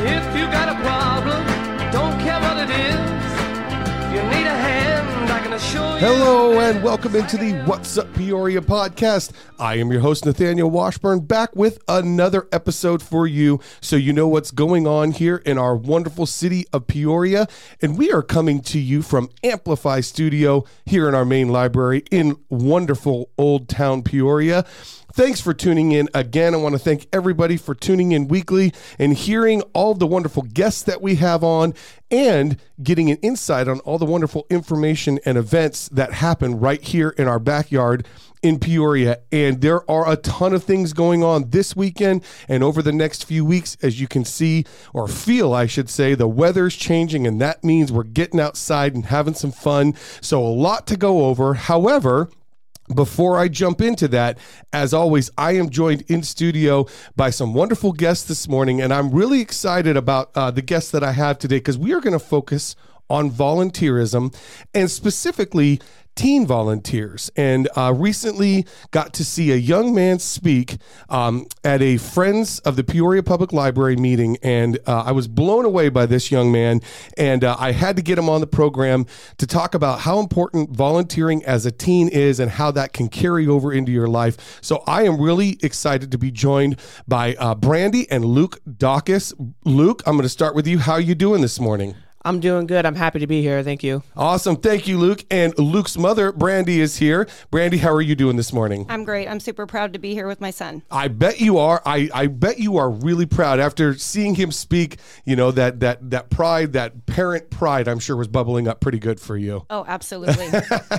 If you got a problem, don't care what it is. You need a hand, I can assure you. Hello and welcome into the What's Up Peoria podcast. I am your host, Nathaniel Washburn, back with another episode for you so you know what's going on here in our wonderful city of Peoria. And we are coming to you from Amplify Studio here in our main library in wonderful Old Town Peoria. Thanks for tuning in again. I want to thank everybody for tuning in weekly and hearing all the wonderful guests that we have on and getting an insight on all the wonderful information and events that happen right here in our backyard in Peoria. And there are a ton of things going on this weekend and over the next few weeks. As you can see, or feel, I should say, the weather's changing, and that means we're getting outside and having some fun. So, a lot to go over. However, before I jump into that, as always, I am joined in studio by some wonderful guests this morning, and I'm really excited about uh, the guests that I have today because we are going to focus on volunteerism and specifically teen volunteers. And uh, recently got to see a young man speak um, at a Friends of the Peoria Public Library meeting. And uh, I was blown away by this young man. And uh, I had to get him on the program to talk about how important volunteering as a teen is and how that can carry over into your life. So I am really excited to be joined by uh, Brandy and Luke Daukas. Luke, I'm going to start with you. How are you doing this morning? I'm doing good. I'm happy to be here. Thank you. Awesome. Thank you, Luke. And Luke's mother, Brandy, is here. Brandy, how are you doing this morning? I'm great. I'm super proud to be here with my son. I bet you are. I, I bet you are really proud after seeing him speak. You know that that that pride, that parent pride, I'm sure was bubbling up pretty good for you. Oh, absolutely.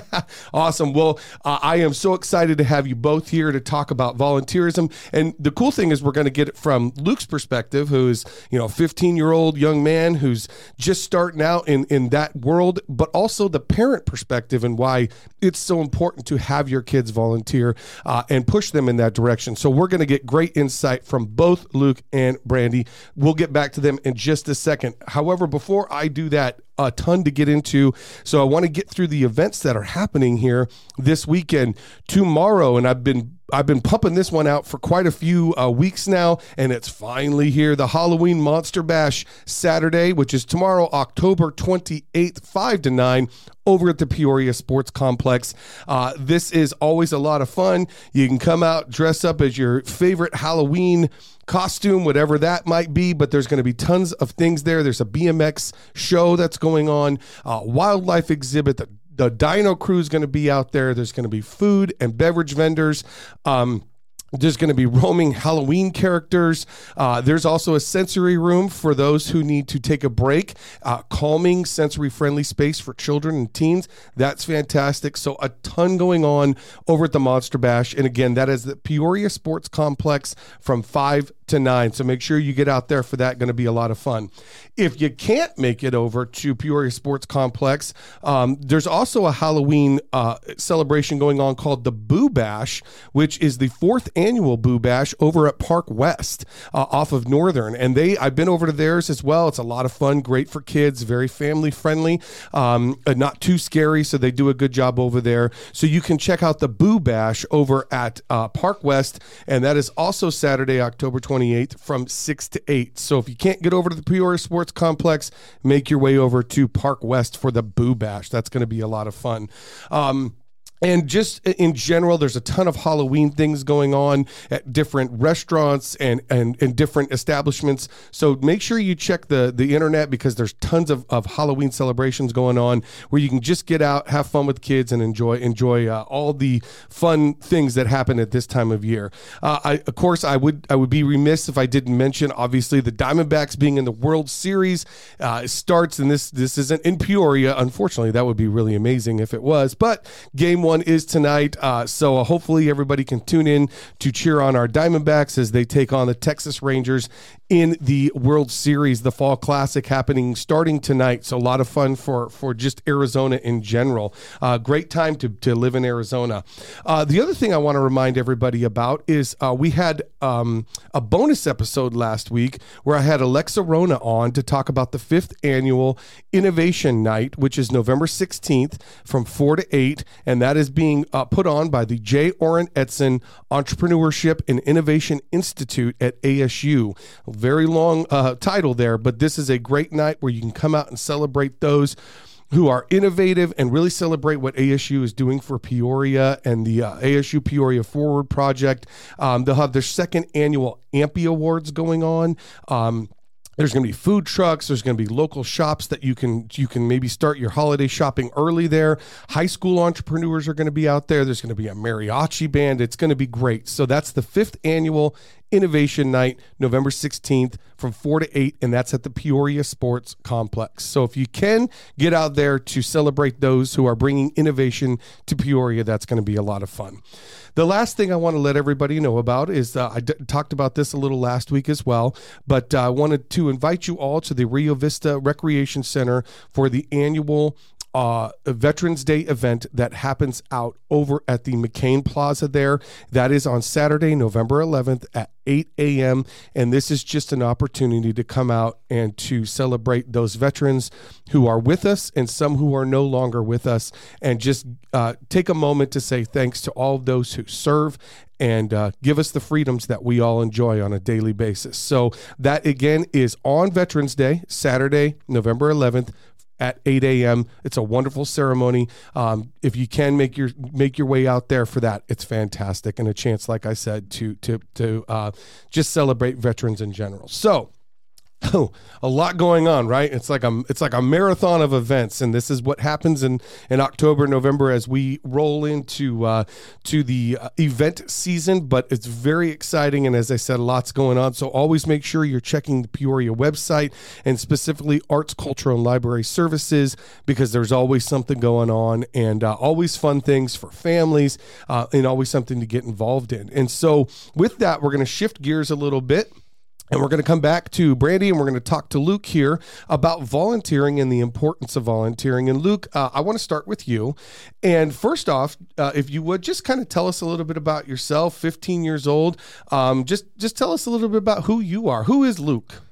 awesome. Well, uh, I am so excited to have you both here to talk about volunteerism. And the cool thing is, we're going to get it from Luke's perspective, who is you know, a 15 year old young man who's just starting out in in that world, but also the parent perspective and why it's so important to have your kids volunteer uh, and push them in that direction. So we're going to get great insight from both Luke and Brandy. We'll get back to them in just a second. However, before I do that, a ton to get into. So I want to get through the events that are happening here this weekend. Tomorrow, and I've been I've been pumping this one out for quite a few uh, weeks now, and it's finally here. The Halloween Monster Bash Saturday, which is tomorrow, October 28th, 5 to 9, over at the Peoria Sports Complex. Uh, this is always a lot of fun. You can come out, dress up as your favorite Halloween costume, whatever that might be, but there's going to be tons of things there. There's a BMX show that's going on, uh, wildlife exhibit, the the Dino Crew is going to be out there. There's going to be food and beverage vendors. Um, there's going to be roaming Halloween characters. Uh, there's also a sensory room for those who need to take a break, uh, calming, sensory friendly space for children and teens. That's fantastic. So, a ton going on over at the Monster Bash. And again, that is the Peoria Sports Complex from 5 to 9. So, make sure you get out there for that. Going to be a lot of fun. If you can't make it over to Peoria Sports Complex, um, there's also a Halloween uh, celebration going on called the Boo Bash, which is the fourth annual Boo Bash over at Park West uh, off of Northern. And they, I've been over to theirs as well. It's a lot of fun, great for kids, very family friendly, um, not too scary. So they do a good job over there. So you can check out the Boo Bash over at uh, Park West. And that is also Saturday, October 28th from 6 to 8. So if you can't get over to the Peoria Sports Complex, make your way over to Park West for the Boo Bash. That's going to be a lot of fun. Um, and just in general, there's a ton of Halloween things going on at different restaurants and, and, and different establishments. So make sure you check the, the internet because there's tons of, of Halloween celebrations going on where you can just get out, have fun with kids, and enjoy enjoy uh, all the fun things that happen at this time of year. Uh, I, of course, I would I would be remiss if I didn't mention obviously the Diamondbacks being in the World Series uh, starts, and this this isn't in Peoria. Unfortunately, that would be really amazing if it was. But game one one is tonight. Uh, so uh, hopefully everybody can tune in to cheer on our Diamondbacks as they take on the Texas Rangers in the World Series, the Fall Classic happening starting tonight. So a lot of fun for for just Arizona in general. Uh, great time to to live in Arizona. Uh, the other thing I want to remind everybody about is uh, we had um, a bonus episode last week where I had Alexa Rona on to talk about the fifth annual Innovation Night, which is November 16th from 4 to 8. And that is being uh, put on by the J. Orin Edson Entrepreneurship and Innovation Institute at ASU very long uh, title there, but this is a great night where you can come out and celebrate those who are innovative and really celebrate what ASU is doing for Peoria and the uh, ASU Peoria Forward Project. Um, they'll have their second annual AMPI Awards going on. Um, there's going to be food trucks. There's going to be local shops that you can you can maybe start your holiday shopping early there. High school entrepreneurs are going to be out there. There's going to be a mariachi band. It's going to be great. So that's the fifth annual Innovation Night, November 16th from 4 to 8, and that's at the Peoria Sports Complex. So if you can get out there to celebrate those who are bringing innovation to Peoria, that's going to be a lot of fun. The last thing I want to let everybody know about is uh, I d- talked about this a little last week as well, but I uh, wanted to invite you all to the Rio Vista Recreation Center for the annual uh, Veterans Day event that happens out over at the McCain Plaza there. That is on Saturday, November 11th at 8 a.m. And this is just an opportunity to come out and to celebrate those veterans who are with us and some who are no longer with us, and just uh, take a moment to say thanks to all those who serve and uh, give us the freedoms that we all enjoy on a daily basis. So, that again is on Veterans Day, Saturday, November 11th at 8 a.m. It's a wonderful ceremony. Um, if you can make your make your way out there for that, it's fantastic and a chance, like I said, to to to uh, just celebrate veterans in general. So Oh, a lot going on, right? It's like a it's like a marathon of events, and this is what happens in in October, November as we roll into uh, to the uh, event season. But it's very exciting, and as I said, lots going on. So always make sure you're checking the Peoria website and specifically Arts, Culture, and Library Services because there's always something going on, and uh, always fun things for families, uh, and always something to get involved in. And so with that, we're going to shift gears a little bit. And we're going to come back to Brandy and we're going to talk to Luke here about volunteering and the importance of volunteering. And Luke, uh, I want to start with you. And first off, uh, if you would just kind of tell us a little bit about yourself, 15 years old. Um, just, just tell us a little bit about who you are. Who is Luke?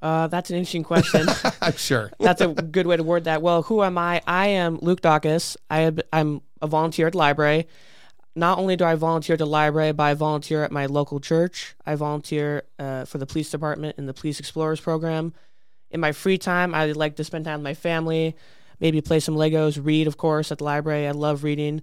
Uh, that's an interesting question. I'm sure. that's a good way to word that. Well, who am I? I am Luke Daukas. I am, I'm a volunteer at the library not only do I volunteer at the library, but I volunteer at my local church. I volunteer uh, for the police department in the Police Explorers program. In my free time, I like to spend time with my family, maybe play some Legos, read, of course, at the library. I love reading.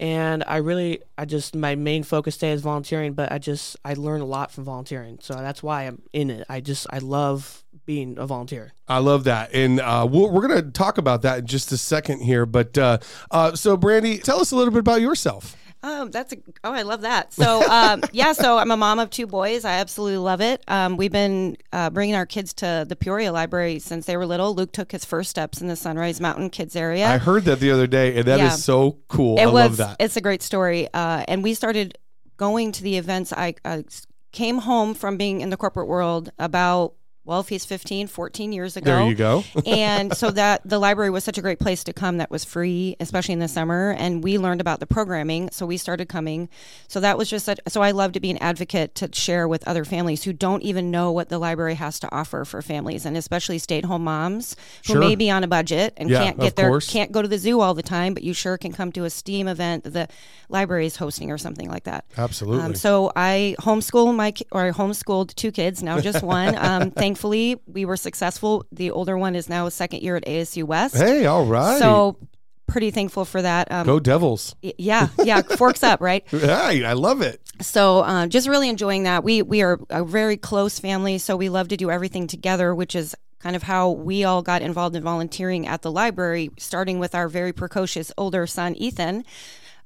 And I really, I just, my main focus today is volunteering, but I just, I learn a lot from volunteering. So that's why I'm in it. I just, I love being a volunteer. I love that. And uh, we we are going to talk about that in just a second here. But uh, uh, so, Brandy, tell us a little bit about yourself. Um, that's a, oh, I love that. So, um, yeah, so I'm a mom of two boys. I absolutely love it. Um, we've been uh, bringing our kids to the Peoria Library since they were little. Luke took his first steps in the Sunrise Mountain Kids area. I heard that the other day, and that yeah. is so cool. It I was, love that. It's a great story. Uh, and we started going to the events. I, I came home from being in the corporate world about well, if he's 15, 14 years ago. There you go. and so that the library was such a great place to come that was free, especially in the summer. And we learned about the programming. So we started coming. So that was just, such, so I love to be an advocate to share with other families who don't even know what the library has to offer for families and especially stay at home moms who sure. may be on a budget and yeah, can't get there, can't go to the zoo all the time, but you sure can come to a STEAM event that the library is hosting or something like that. Absolutely. Um, so I homeschool my, or I homeschooled two kids, now just one. Um, thankfully, we were successful. The older one is now a second year at ASU West. Hey, all right. So pretty thankful for that. Um, Go Devils! Yeah, yeah, forks up, right? Right, I love it. So, uh, just really enjoying that. We we are a very close family, so we love to do everything together, which is kind of how we all got involved in volunteering at the library, starting with our very precocious older son Ethan,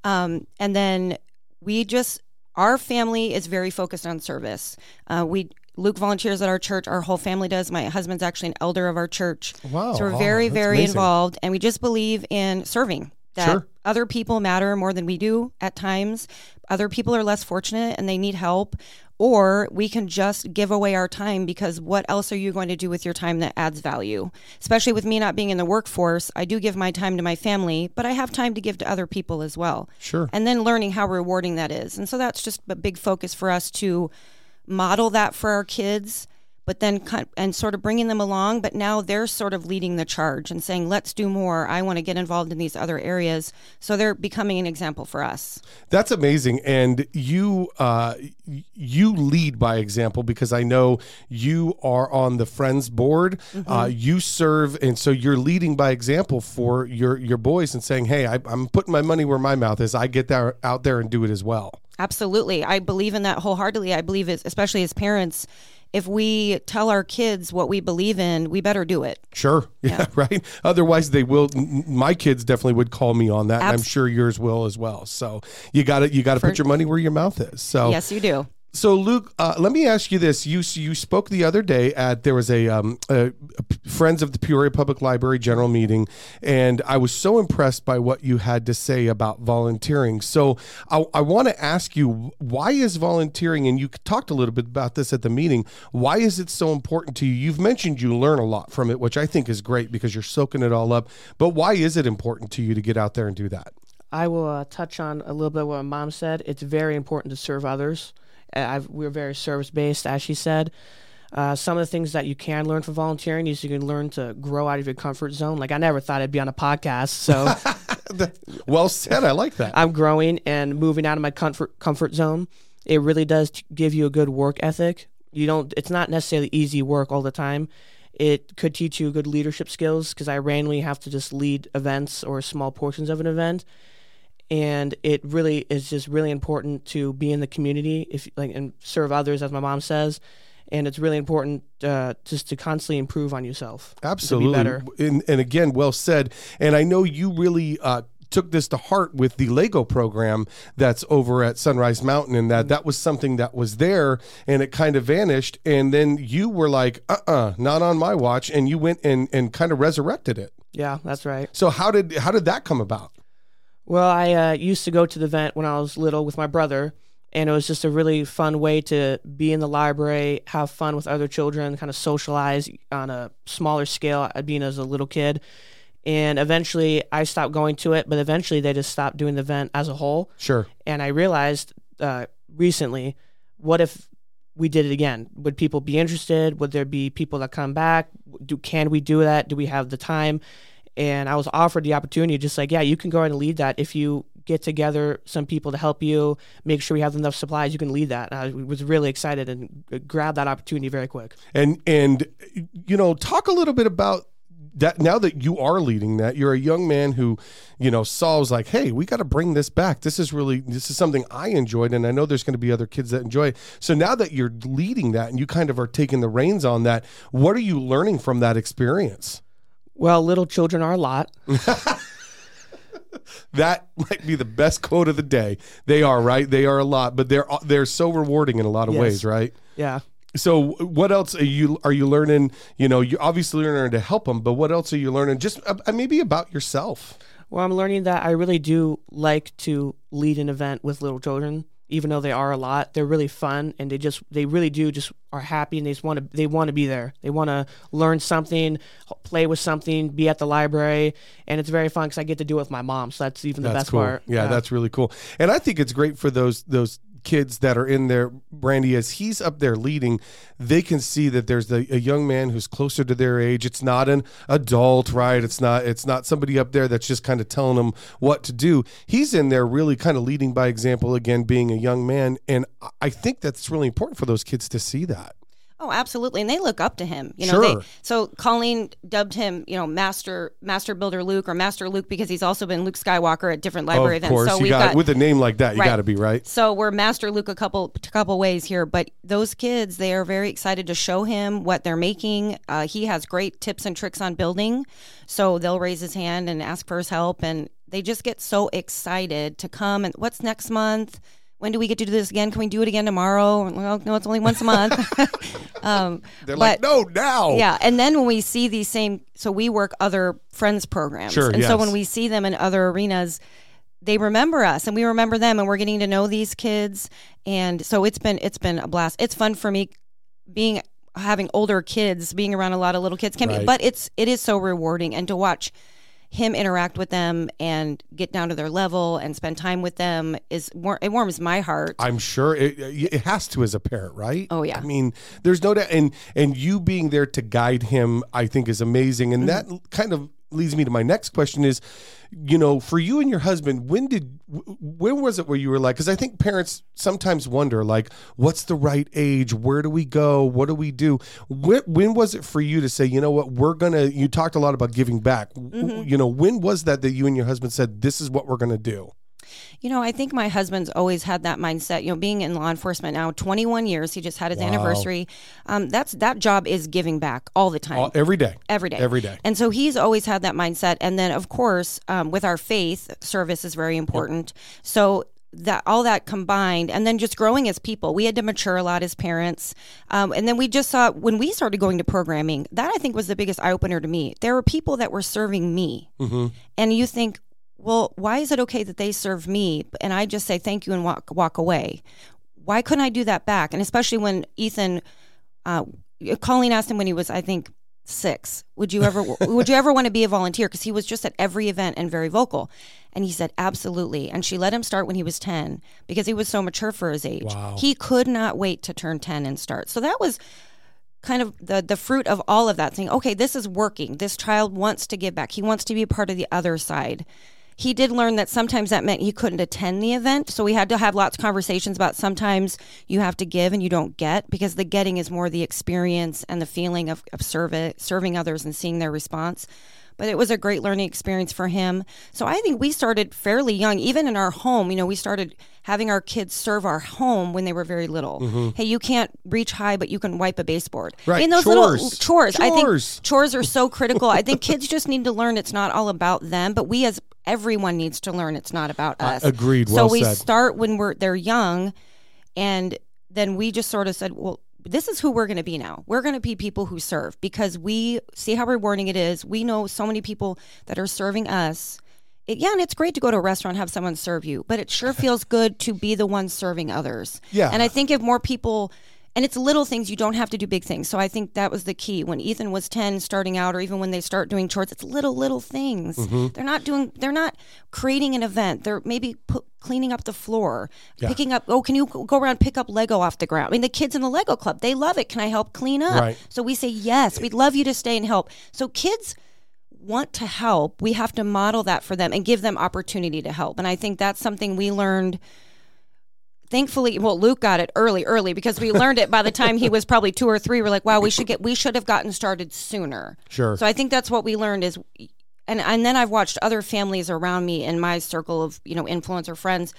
um, and then we just our family is very focused on service. Uh, we Luke volunteers at our church. Our whole family does. My husband's actually an elder of our church. Wow. So we're very, very amazing. involved. And we just believe in serving that sure. other people matter more than we do at times. Other people are less fortunate and they need help. Or we can just give away our time because what else are you going to do with your time that adds value? Especially with me not being in the workforce, I do give my time to my family, but I have time to give to other people as well. Sure. And then learning how rewarding that is. And so that's just a big focus for us to model that for our kids, but then and sort of bringing them along. But now they're sort of leading the charge and saying, "Let's do more. I want to get involved in these other areas." So they're becoming an example for us. That's amazing, and you uh, you lead by example because I know you are on the Friends board. Mm-hmm. Uh, you serve, and so you're leading by example for your your boys and saying, "Hey, I, I'm putting my money where my mouth is. I get there out there and do it as well." Absolutely. I believe in that wholeheartedly. I believe, it, especially as parents, if we tell our kids what we believe in, we better do it. Sure. Yeah, right. Otherwise, they will. My kids definitely would call me on that, and I'm sure yours will as well. So you got to you got to put your money where your mouth is. So Yes, you do. So, Luke, uh, let me ask you this: you you spoke the other day at there was a, um, a, a Friends of the Peoria Public Library general meeting, and I was so impressed by what you had to say about volunteering. So, I, I want to ask you, why is volunteering? And you talked a little bit about this at the meeting. Why is it so important to you? You've mentioned you learn a lot from it, which I think is great because you're soaking it all up. But why is it important to you to get out there and do that? I will uh, touch on a little bit what my mom said. It's very important to serve others. Uh, I've, we're very service based, as she said. Uh, some of the things that you can learn from volunteering is you can learn to grow out of your comfort zone. Like I never thought I'd be on a podcast, so Well said. I like that. I'm growing and moving out of my comfort comfort zone. It really does give you a good work ethic. You don't. It's not necessarily easy work all the time. It could teach you good leadership skills because I randomly have to just lead events or small portions of an event, and it really is just really important to be in the community if like and serve others, as my mom says. And it's really important uh, just to constantly improve on yourself. to be Absolutely. better. And, and again, well said. And I know you really uh, took this to heart with the Lego program that's over at Sunrise Mountain, and that that was something that was there and it kind of vanished. And then you were like, uh uh not on my watch. And you went and, and kind of resurrected it. Yeah, that's right. So how did how did that come about? Well, I uh, used to go to the event when I was little with my brother, and it was just a really fun way to be in the library, have fun with other children, kind of socialize on a smaller scale, uh, being as a little kid. And eventually, I stopped going to it, but eventually, they just stopped doing the event as a whole. Sure. And I realized uh, recently, what if we did it again? Would people be interested? Would there be people that come back? Do can we do that? Do we have the time? And I was offered the opportunity, just like, yeah, you can go ahead and lead that. If you get together some people to help you, make sure we have enough supplies, you can lead that. And I was really excited and uh, grabbed that opportunity very quick. And and you know, talk a little bit about that. Now that you are leading that you're a young man who you know saw was like hey we got to bring this back. This is really this is something i enjoyed and i know there's going to be other kids that enjoy it. So now that you're leading that and you kind of are taking the reins on that what are you learning from that experience Well, little children are a lot. that might be the best quote of the day they are right they are a lot but they're they're so rewarding in a lot of Yes. ways right Yeah. So what else are you are you learning? You know, you obviously learning to help them, but what else are you learning? Just uh, maybe about yourself. Well, I'm learning that I really do like to lead an event with little children, even though they are a lot. They're really fun, and they just they really do just are happy, and they just want to they want to be there. They want to learn something, play with something, be at the library, and it's very fun because I get to do it with my mom. So that's even the That's best cool. part. Yeah, that's really cool. And I think it's great for those those kids that are in there. Brandy, as he's up there leading, they can see that there's the, a young man who's closer to their age. It's not an adult, right? It's not it's not somebody up there that's just kind of telling them what to do. He's in there really kind of leading by example again, being a young man, and I- I think that's really important for those kids to see that. Oh, absolutely, and they look up to him. You know, Sure. they, so Colleen dubbed him, you know, Master Master Builder Luke or Master Luke because he's also been Luke Skywalker at different library of events. course, so we've got, got with a name like that, you Right. got to be right. So we're Master Luke a couple a couple ways here, but those kids they are very excited to show him what they're making. Uh, he has great tips and tricks on building, so they'll raise his hand and ask for his help, and they just get so excited to come. And what's next month? When do we get to do this again? Can we do it again tomorrow? Well, no, it's only once a month. um, They're but- like, no, now. yeah, and then when we see these same, so we work other friends programs, Sure, and so when we see them in other arenas, they remember us, and we remember them, and we're getting to know these kids, and so it's been it's been a blast. It's fun for me being having older kids, being around a lot of little kids can be, but it's it is so rewarding, and to watch. Him interact with them and get down to their level and spend time with them is it warms my heart. I'm sure it, it has to as a parent, right? Oh, yeah. I mean, there's no doubt, and and you being there to guide him, I think, is amazing, and mm-hmm. that kind of leads me to my next question: is, you know, for you and your husband, when did, when was it where you were like? Because I think parents sometimes wonder, like, what's the right age? Where do we go? What do we do? When, when was it for you to say, you know what, we're gonna? You talked a lot about giving back. W- mm-hmm. You know, when was that that you and your husband said, this is what we're gonna do? You know, I think my husband's always had that mindset. You know, being in law enforcement now, 21 years, he just had his anniversary. Um, that's that job is giving back all the time. All, every day. every day. Every day. And so he's always had that mindset. And then, of course, um, with our faith, service is very important. So that all that combined, and then just growing as people, we had to mature a lot as parents. Um, and then we just saw when we started going to programming, that I think was the biggest eye opener to me. There were people that were serving me, and you think. Well, why is it okay that they serve me and I just say thank you and walk walk away? Why couldn't I do that back? And especially when Ethan uh, Colleen asked him when he was, I think, six. Would you ever would you ever want to be a volunteer? Because he was just at every event and very vocal. And he said, absolutely. And she let him start when he was 10 because he was so mature for his age. Wow. He could not wait to turn 10 and start. So that was kind of the the fruit of all of that saying, okay, this is working. This child wants to give back. He wants to be a part of the other side. He did learn that sometimes that meant he couldn't attend the event. So we had to have lots of conversations about sometimes you have to give and you don't get because the getting is more the experience and the feeling of, of serving others and seeing their response. But it was a great learning experience for him. So I think we started fairly young, even in our home. You know, we started having our kids serve our home when they were very little. Hey, you can't reach high, but you can wipe a baseboard. Mm-hmm. Right. In those Chores. little chores. I Chores. think chores are so critical. I think kids just need to learn it's not all about them, but we as everyone needs to learn it's not about uh, us. agreed. Well So we said. start when we're they're young, and then we just sort of said, well. This is who we're going to be now. We're going to be people who serve because we see how rewarding it is. We know so many people that are serving us. It, yeah, and it's great to go to a restaurant and have someone serve you, but it sure feels good to be the one serving others. Yeah. And I think if more people and it's little things you don't have to do big things. So i think that was the key. When ethan was 10 starting out or even when they start doing chores it's little little things. Mm-hmm. they're not doing they're not creating an event. They're maybe pu- cleaning up the floor picking up oh can you go around pick up lego off the ground? I mean the kids in the lego club they love it. Can i help clean up? Right. so we say yes we'd love you to stay and help. So kids want to help. We have to model that for them and give them opportunity to help. And i think that's something we learned thankfully well luke got it early early because we learned it by the time he was probably two or three we're like wow we should get we should have gotten started sooner Sure. so i think that's what we learned is and and then i've watched other families around me in my circle of you know influencer friends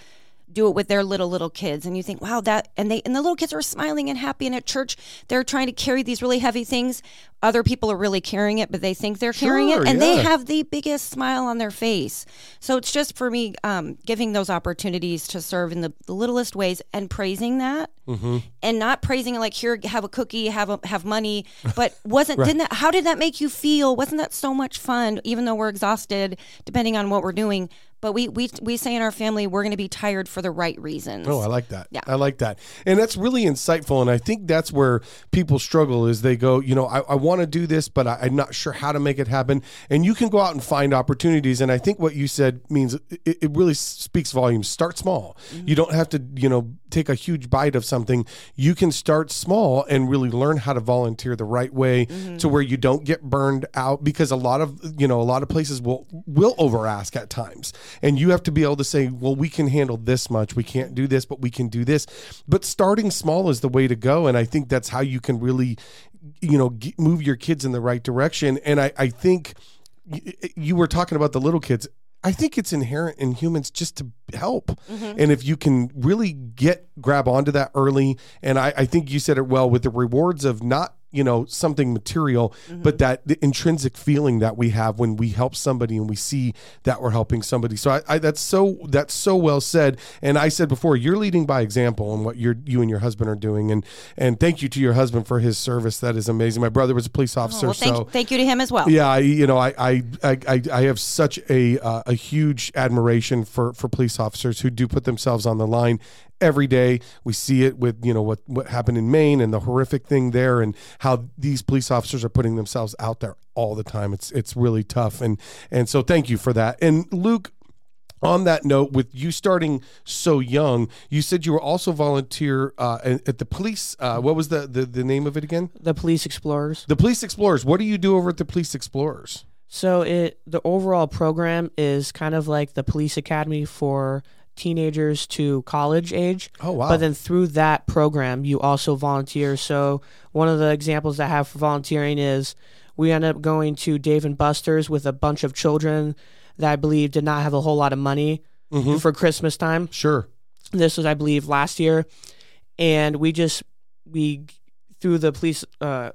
do it with their little little kids. And you think wow that and they and the little kids are smiling and happy and at church. They're trying to carry these really heavy things. Other people are really carrying it but they think they're carrying it. And they have the biggest smile on their face. So it's just for me um, giving those opportunities to serve in the, the littlest ways and praising that. Mm-hmm. and not praising it like here have a cookie have a, have money. But wasn't didn't that how did that make you feel? Wasn't that so much fun? Even though we're exhausted depending on what we're doing but we we, we say in our family we're going to be tired for the right reasons Oh, I like that. Yeah. I like that. And that's really insightful. And I think that's where people struggle is they go, you know, I, I want to do this, but I, I'm not sure how to make it happen. And you can go out and find opportunities. And I think what you said means it, it really speaks volumes. Start small. Mm-hmm. You don't have to, you know, take a huge bite of something. You can start small and really learn how to volunteer the right way mm-hmm. to where you don't get burned out because a lot of, you know, a lot of places will will over ask at times. And you have to be able to say, well, we can handle this much. We can't do this, but we can do this. But starting small is the way to go. And I think that's how you can really, you know, move your kids in the right direction. And I, I think you were talking about the little kids. I think it's inherent in humans just to help. Mm-hmm. And if you can really get grab onto that early, and I, I think you said it well with the rewards of not you know something material but that the intrinsic feeling that we have when we help somebody and we see that we're helping somebody. So I, I that's so that's so well said. And i said before you're leading by example in what you're you and your husband are doing. And and thank you to your husband for his service. That is amazing. My brother was a police officer well, thank, so thank you to him as well. Yeah, I, you know, I, I, I, I- I have such a uh, a huge admiration for for police officers who do put themselves on the line every day. We see it with you know what what happened in Maine and the horrific thing there, and how these police officers are putting themselves out there all the time. It's it's really tough, and and so thank you for that. And Luke, on that note, with you starting so young, you said you were also volunteer uh, at the police. Uh, what was the, the the name of it again? The Police Explorers. The Police Explorers. What do you do over at the Police Explorers? So it the overall program is kind of like the police academy for teenagers to college age. Oh, wow. But then through that program, you also volunteer. So one of the examples I have for volunteering is we end up going to Dave and Buster's with a bunch of children that I believe did not have a whole lot of money for Christmas time. Sure. This was, I believe, last year, and we just we through the police uh,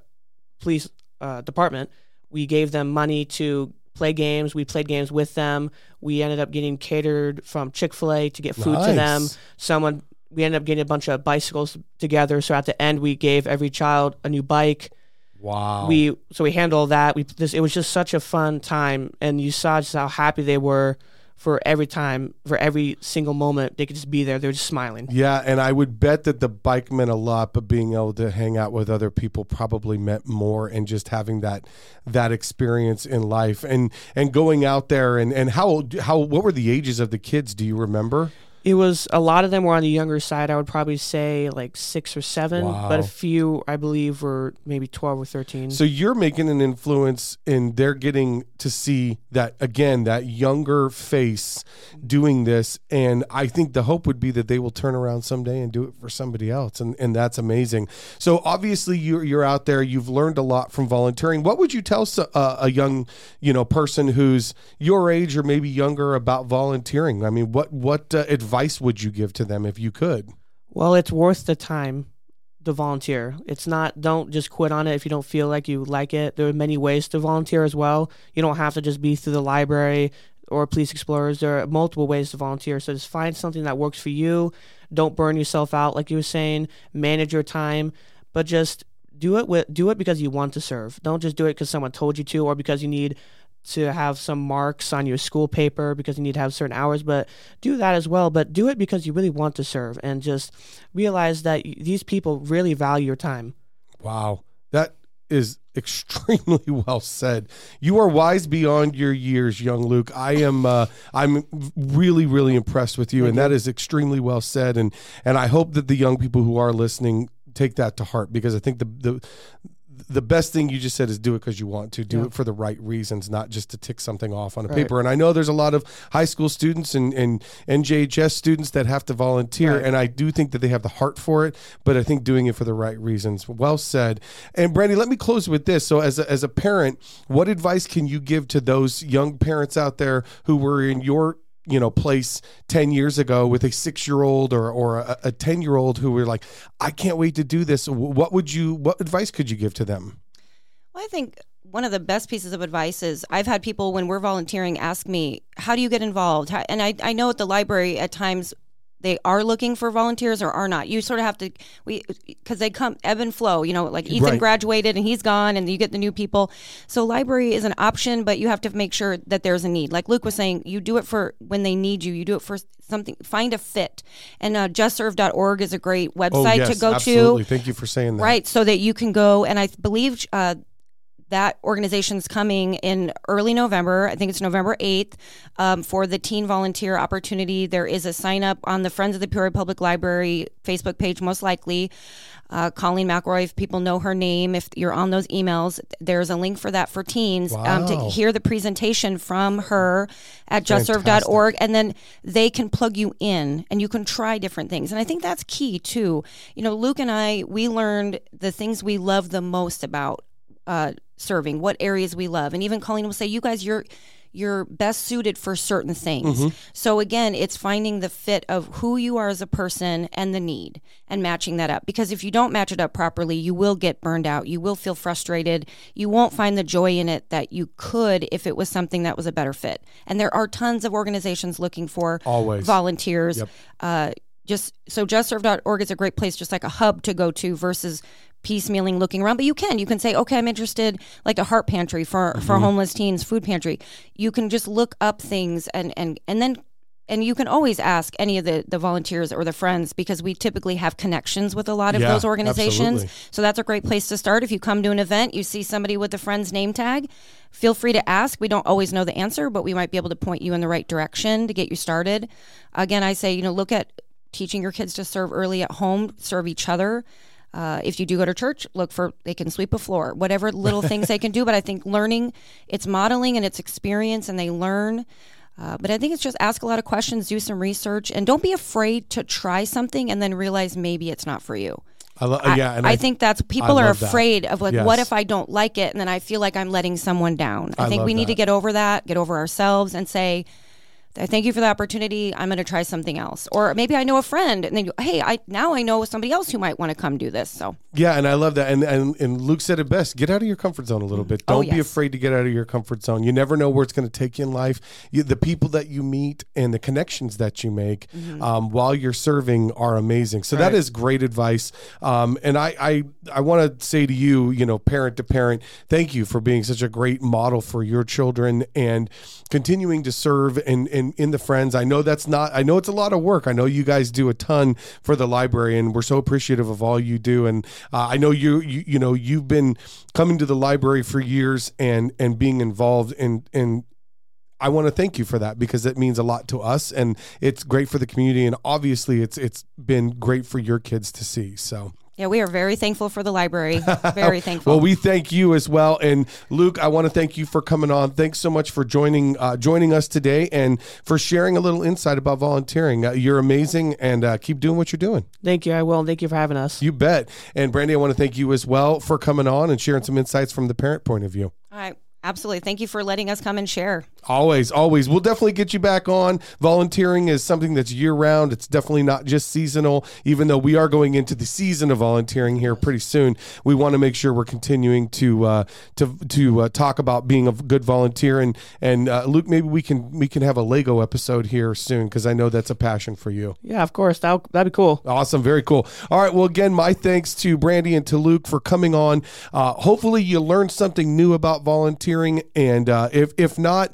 police uh, department, we gave them money to play games. We played games with them. We ended up getting catered from Chick Fil A to get food to them. Nice. Someone we ended up getting a bunch of bicycles together. So at the end, we gave every child a new bike. Wow. We so we handled that. We this it was just such a fun time, and you saw just how happy they were for every time, for every single moment. They could just be there. They were just smiling. Yeah, and I would bet that the bike meant a lot, but being able to hang out with other people probably meant more, and just having that that experience in life, and and going out there, and and how old- how what were the ages of the kids? Do you remember? It was a lot of them were on the younger side. I would probably say like six or seven, Wow. but a few I believe were maybe twelve or thirteen. So you're making an influence, and they're getting to see that again, that younger face doing this, and I think the hope would be that they will turn around someday and do it for somebody else, and and that's amazing. So obviously you're you're out there, you've learned a lot from volunteering. What would you tell so- uh, a young you know person who's your age or maybe younger about volunteering? I mean, what what uh, advice would you give to them if you could? Well, it's worth the time to volunteer. It's not don't just quit on it if you don't feel like you like it. There are many ways to volunteer as well. You don't have to just be through the library or police explorers. There are multiple ways to volunteer. So just find something that works for you. Don't burn yourself out like you were saying. Manage your time, but just do it with do it because you want to serve. Don't just do it because someone told you to or because you need to have some marks on your school paper because you need to have certain hours, but do that as well. But do it because you really want to serve and just realize that these people really value your time. Wow. That is extremely well said. You are wise beyond your years, young Luke. I am uh, I'm really really impressed with you and that is extremely well said and and I hope that the young people who are listening take that to heart because I think the the the best thing you just said is do it because you want to do Yeah. it for the right reasons not just to tick something off on a Right. paper and i know there's a lot of high school students and, and njhs students that have to volunteer Right. and i do think that they have the heart for it but i think doing it for the right reasons well said and brandy let me close with this so as a, as a parent what advice can you give to those young parents out there who were in your you know place 10 years ago with a six year old or, or a 10 year old who were like i can't wait to do this what would you what advice could you give to them Well, I think one of the best pieces of advice is I've had people when we're volunteering ask me, "How do you get involved?" And I I know at the library at times they are looking for volunteers or are not. You sort of have to we because they come ebb and flow. You know, like Ethan Right. graduated and he's gone, and you get the new people. So library is an option, but you have to make sure that there's a need. Like Luke was saying, you do it for when they need you. You do it for something. Find a fit. And uh, justserve.org is a great website to go Oh, absolutely to. thank you for saying that Right, so that you can go, and I believe uh, that organization's coming in early November. I think it's November 8th um, for the Teen Volunteer Opportunity. There is a sign up on the Friends of the Peoria Public Library Facebook page, most likely. Uh, Colleen McRoy, if people know her name, if you're on those emails, there's a link for that for teens um, to hear the presentation from her at justserve.org and then they can plug you in and you can try different things and i think that's key too you know luke and i we learned the things we love the most about uh, serving what areas we love. And even colleen will say you guys you're you're best suited for certain things. So again it's finding the fit of who you are as a person and the need and matching that up. Because if you don't match it up properly you will get burned out. You will feel frustrated. You won't find the joy in it that you could if it was something that was a better fit. And there are tons of organizations looking for Always. volunteers. Yep. uh, just so justserve.org is a great place just like a hub to go to versus piecemealing looking around but you can you can say okay i'm interested like a heart pantry for for Mm-hmm. homeless teens food pantry you can just look up things and and and then and you can always ask any of the, the volunteers or the friends because we typically have connections with a lot of Yeah, those organizations. absolutely. So that's a great place to start. If you come to an event, you see somebody with a friend's name tag, feel free to ask. We don't always know the answer, but we might be able to point you in the right direction to get you started. Again, I say, you know, look at teaching your kids to serve early at home, serve each other. Uh, if you do go to church, look for they can sweep a floor, whatever little things they can do. But I think learning, it's modeling and it's experience, and they learn. Uh, but I think it's just ask a lot of questions, do some research, and don't be afraid to try something and then realize maybe it's not for you. I lo- I- yeah, and I, think that's people are love that. afraid of like, what if I don't like it, and then I feel like I'm letting someone down. I, I think we need to get over that, get over ourselves, and say, I thank you for the opportunity. I'm going to try something else, or maybe I know a friend, and then you, hey, I now I know somebody else who might want to come do this. So Yeah, and I love that. And, and and Luke said it best: get out of your comfort zone a little bit. Oh, Don't be yes. afraid to get out of your comfort zone. You never know where it's going to take you in life. You, the people that you meet and the connections that you make Mm-hmm. um, while you're serving are amazing. So that Right. is great advice. Um, and I I, I want to say to you, you know, parent to parent, thank you for being such a great model for your children and continuing to serve in in, in the friends. I know that's not. I know it's a lot of work. I know you guys do a ton for the library, and we're so appreciative of all you do. And uh, I know you, you you know you've been coming to the library for years and and being involved in in I want to thank you for that because it means a lot to us and it's great for the community and obviously it's it's been great for your kids to see. So yeah, we are very thankful for the library. Very thankful. well, we thank you as well, and Luke, I want to thank you for coming on. Thanks so much for joining uh, joining us today and for sharing a little insight about volunteering. Uh, you're amazing, and uh, keep doing what you're doing. Thank you. I will. Thank you for having us. You bet. And Brandy, I want to thank you as well for coming on and sharing some insights from the parent point of view. All right, absolutely. Thank you for letting us come and share. Always, always. We'll definitely get you back on. Volunteering is something that's year round. It's definitely not just seasonal, even though we are going into the season of volunteering here pretty soon. We want to make sure we're continuing to uh, to to uh, talk about being a good volunteer. And and uh, Luke, maybe we can we can have a Lego episode here soon because I know that's a passion for you. Yeah, of course. That that'd be cool. Awesome. Very cool. All right. Well, again, my thanks to Brandy and to Luke for coming on. Uh, hopefully, you learned something new about volunteering. And uh, if, if not,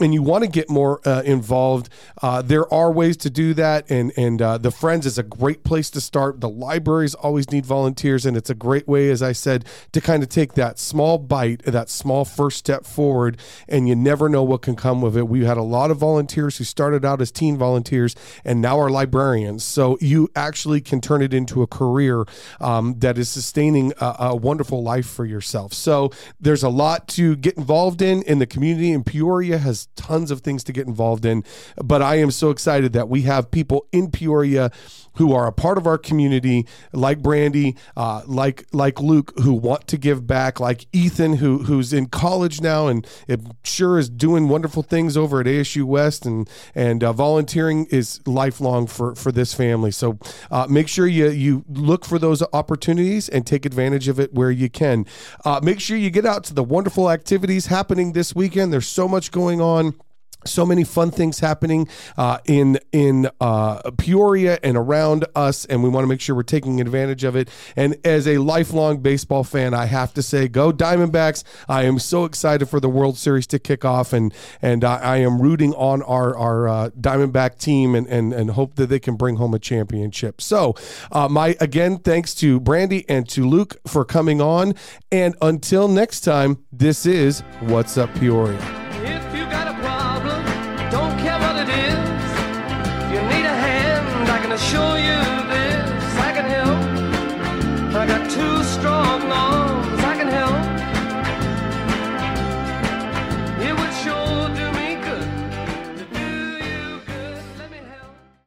and you want to get more uh, involved, uh, there are ways to do that. And, and uh, the Friends is a great place to start. The libraries always need volunteers. And it's a great way, as I said, to kind of take that small bite, that small first step forward. And you never know what can come of it. We had a lot of volunteers who started out as teen volunteers and now are librarians. So you actually can turn it into a career um, that is sustaining a, a wonderful life for yourself. So there's a lot to get involved in in the community, and Peoria has tons of things to get involved in. But I am so excited that we have people in Peoria who are a part of our community, like Brandy, uh, like like Luke, who want to give back, like Ethan, who who's in college now and it sure is doing wonderful things over at ASU West, and and uh, volunteering is lifelong for for this family. So uh, make sure you you look for those opportunities and take advantage of it where you can. Uh, make sure you get out to the wonderful activities happening this weekend. There's so much going on so many fun things happening uh, in in uh, Peoria and around us, and we want to make sure we're taking advantage of it. And as a lifelong baseball fan, I have to say, go Diamondbacks! I am so excited for the World Series to kick off, and and I, I am rooting on our our uh, Diamondback team, and, and and hope that they can bring home a championship. So, uh, my again, thanks to Brandy and to Luke for coming on, and until next time, this is What's Up Peoria.